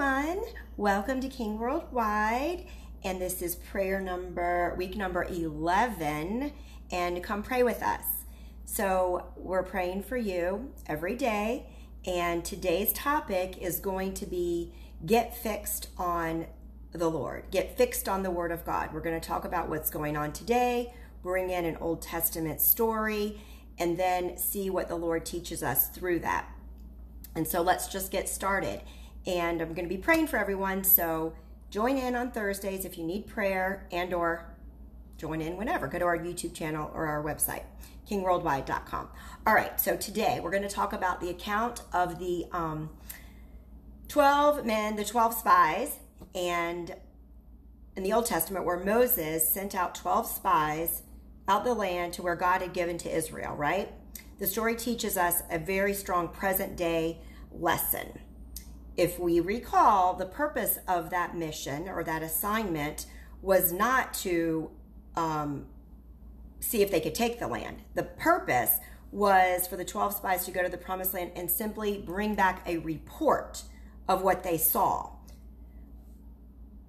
everyone. Welcome to King Worldwide. And this is prayer number, week number 11. And come pray with us. So, we're praying for you every day. And today's topic is going to be get fixed on the Lord, get fixed on the Word of God. We're going to talk about what's going on today, bring in an Old Testament story, and then see what the Lord teaches us through that. And so let's just get started and I'm going to be praying for everyone. So join in on Thursdays if you need prayer and or join in whenever. Go to our YouTube channel or our website, kingworldwide.com. All right, so today we're going to talk about the account of the um, 12 men, the 12 spies, and in the Old Testament where Moses sent out 12 spies out the land to where God had given to Israel, right? The story teaches us a very strong present day lesson if we recall, the purpose of that mission or that assignment was not to um, see if they could take the land. The purpose was for the 12 spies to go to the promised land and simply bring back a report of what they saw.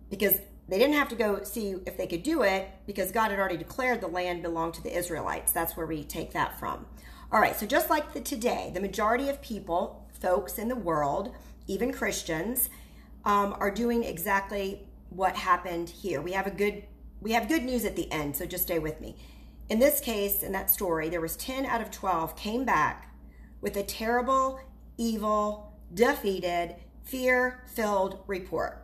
Because they didn't have to go see if they could do it because God had already declared the land belonged to the Israelites. That's where we take that from. All right, so just like the today, the majority of people, folks in the world, even Christians, um, are doing exactly what happened here. We have a good we have good news at the end, so just stay with me. In this case, in that story, there was 10 out of 12 came back with a terrible, evil, defeated, fear-filled report.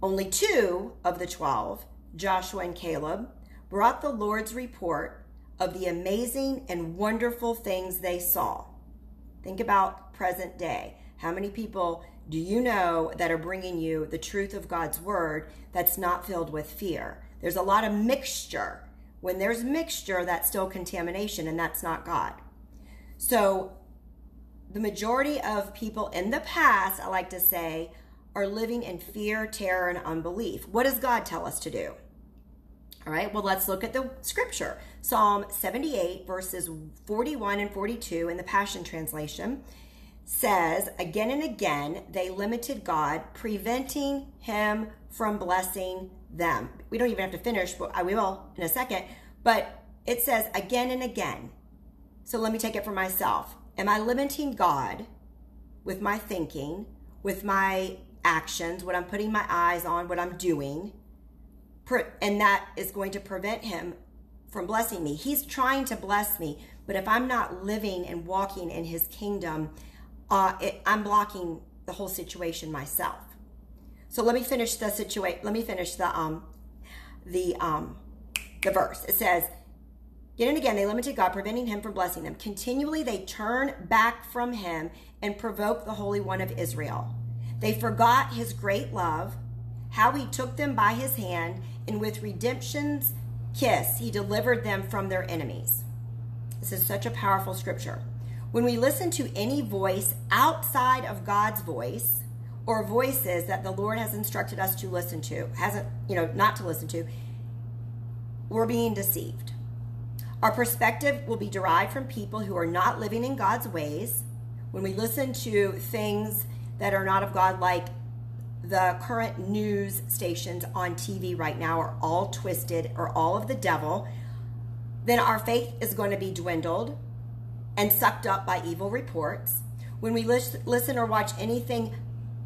Only two of the 12, Joshua and Caleb, brought the Lord's report of the amazing and wonderful things they saw. Think about present day. How many people do you know that are bringing you the truth of God's word that's not filled with fear? There's a lot of mixture. When there's mixture, that's still contamination, and that's not God. So, the majority of people in the past, I like to say, are living in fear, terror, and unbelief. What does God tell us to do? All right, well, let's look at the scripture. Psalm 78, verses 41 and 42 in the Passion Translation says, again and again, they limited God, preventing him from blessing them. We don't even have to finish, but we will in a second. But it says, again and again. So let me take it for myself. Am I limiting God with my thinking, with my actions, what I'm putting my eyes on, what I'm doing? and that is going to prevent him from blessing me. He's trying to bless me, but if I'm not living and walking in his kingdom, uh, it, I'm blocking the whole situation myself. So let me finish the situation. Let me finish the um, the um, the verse. It says, Again and again, they limited God, preventing him from blessing them. Continually, they turn back from him and provoke the Holy One of Israel. They forgot his great love, how he took them by his hand and with redemption's kiss, he delivered them from their enemies. This is such a powerful scripture. When we listen to any voice outside of God's voice, or voices that the Lord has instructed us to listen to, hasn't, you know, not to listen to, we're being deceived. Our perspective will be derived from people who are not living in God's ways. When we listen to things that are not of God, like the current news stations on TV right now are all twisted or all of the devil, then our faith is going to be dwindled and sucked up by evil reports. When we listen or watch anything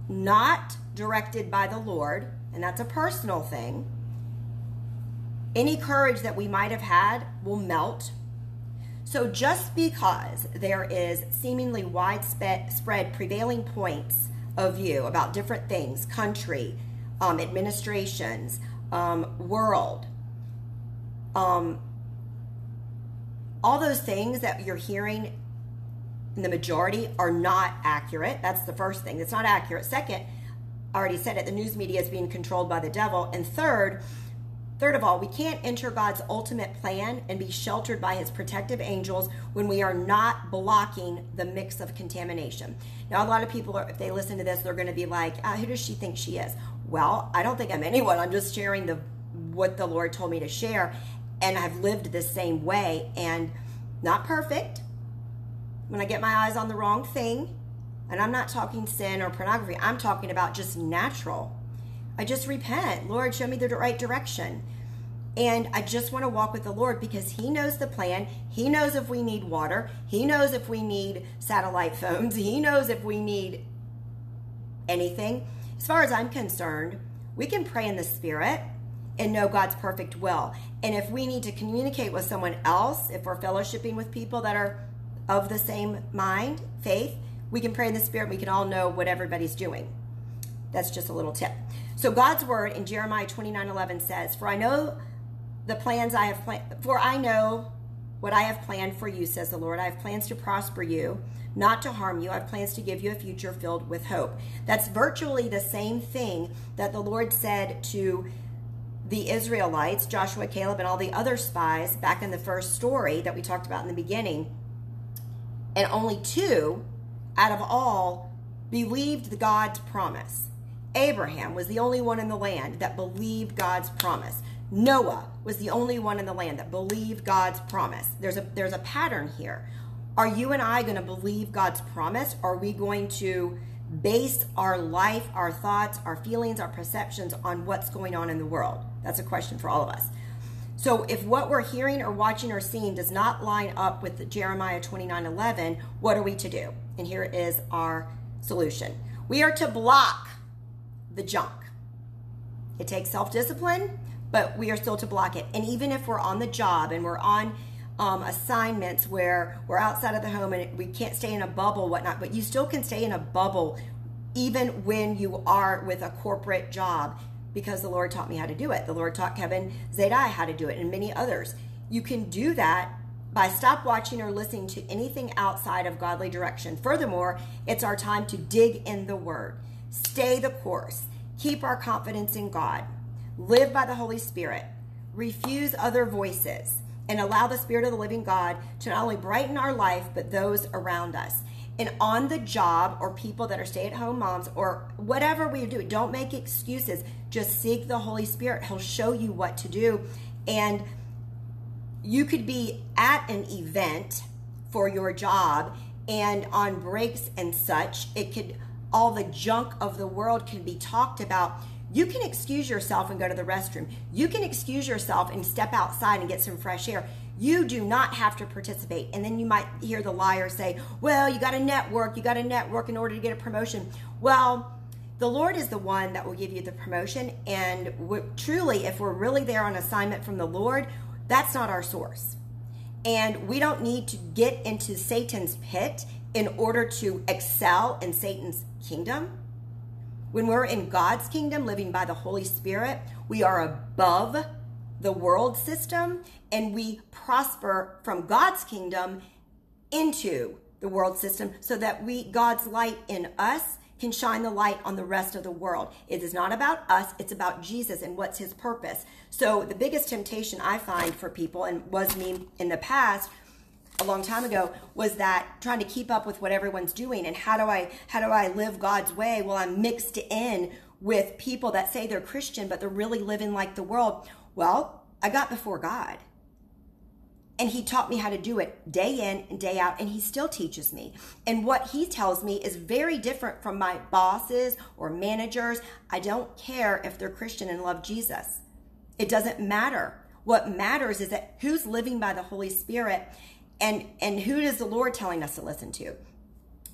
not directed by the Lord, and that's a personal thing, any courage that we might have had will melt. So just because there is seemingly widespread prevailing points of view about different things country, um, administrations, um, world, um, all those things that you're hearing in the majority are not accurate. That's the first thing. It's not accurate. Second, I already said it, the news media is being controlled by the devil. And third, Third of all, we can't enter God's ultimate plan and be sheltered by his protective angels when we are not blocking the mix of contamination. Now, a lot of people, if they listen to this, they're going to be like, ah, who does she think she is? Well, I don't think I'm anyone. I'm just sharing the what the Lord told me to share. And I've lived the same way and not perfect. When I get my eyes on the wrong thing, And I'm not talking sin or pornography, I'm talking about just natural. I just repent. Lord, show me the right direction. And I just want to walk with the Lord because He knows the plan. He knows if we need water. He knows if we need satellite phones. He knows if we need anything. As far as I'm concerned, we can pray in the Spirit and know God's perfect will. And if we need to communicate with someone else, if we're fellowshipping with people that are of the same mind, faith, we can pray in the Spirit. We can all know what everybody's doing. That's just a little tip. So God's word in Jeremiah 29 11 says, For I know the plans I have planned, for I know what I have planned for you, says the Lord. I have plans to prosper you, not to harm you. I have plans to give you a future filled with hope. That's virtually the same thing that the Lord said to the Israelites, Joshua, Caleb, and all the other spies back in the first story that we talked about in the beginning. And only two out of all believed God's promise. Abraham was the only one in the land that believed God's promise. Noah was the only one in the land that believed God's promise. There's a there's a pattern here. Are you and I going to believe God's promise? Are we going to base our life, our thoughts, our feelings, our perceptions on what's going on in the world? That's a question for all of us. So if what we're hearing or watching or seeing does not line up with Jeremiah 29 11, what are we to do? And here is our solution. We are to block the junk. It takes self discipline, but we are still to block it. And even if we're on the job and we're on um, assignments where we're outside of the home and we can't stay in a bubble, whatnot, but you still can stay in a bubble even when you are with a corporate job because the Lord taught me how to do it. The Lord taught Kevin Zadai how to do it and many others. You can do that by stop watching or listening to anything outside of godly direction. Furthermore, it's our time to dig in the word. Stay the course. Keep our confidence in God live by the Holy Spirit, refuse other voices, and allow the Spirit of the living God to not only brighten our life, but those around us. And on the job, or people that are stay at home moms, or whatever we do, don't make excuses. Just seek the Holy Spirit. He'll show you what to do. And you could be at an event for your job, and on breaks and such, it could all the junk of the world can be talked about you can excuse yourself and go to the restroom. You can excuse yourself and step outside and get some fresh air. You do not have to participate. And then you might hear the liar say, Well, you got to network. You got to network in order to get a promotion. Well, the Lord is the one that will give you the promotion. And truly, if we're really there on assignment from the Lord, that's not our source. And we don't need to get into Satan's pit in order to excel in Satan's kingdom. When we're in God's kingdom, living by the Holy Spirit, we are above the world system and we prosper from God's kingdom into the world system so that we God's light in us can shine the light on the rest of the world. It is not about us, it's about Jesus and what's his purpose. So the biggest temptation I find for people and was me in the past a long time ago was that trying to keep up with what everyone's doing and how do I how do I live God's way? Well, I'm mixed in with people that say they're Christian but they're really living like the world. Well, I got before God. And he taught me how to do it day in and day out, and he still teaches me. And what he tells me is very different from my bosses or managers. I don't care if they're Christian and love Jesus. It doesn't matter. What matters is that who's living by the Holy Spirit and and who is the lord telling us to listen to?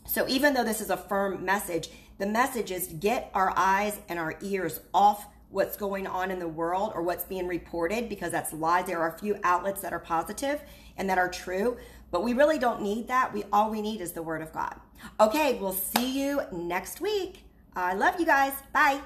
So even though this is a firm message the message is get our eyes and our ears off what's going on in the world or what's being reported because that's lies. There are a few outlets that are positive and that are true but we really don't need that. We all we need is the word of god. Okay we'll see you next week. I love you guys. Bye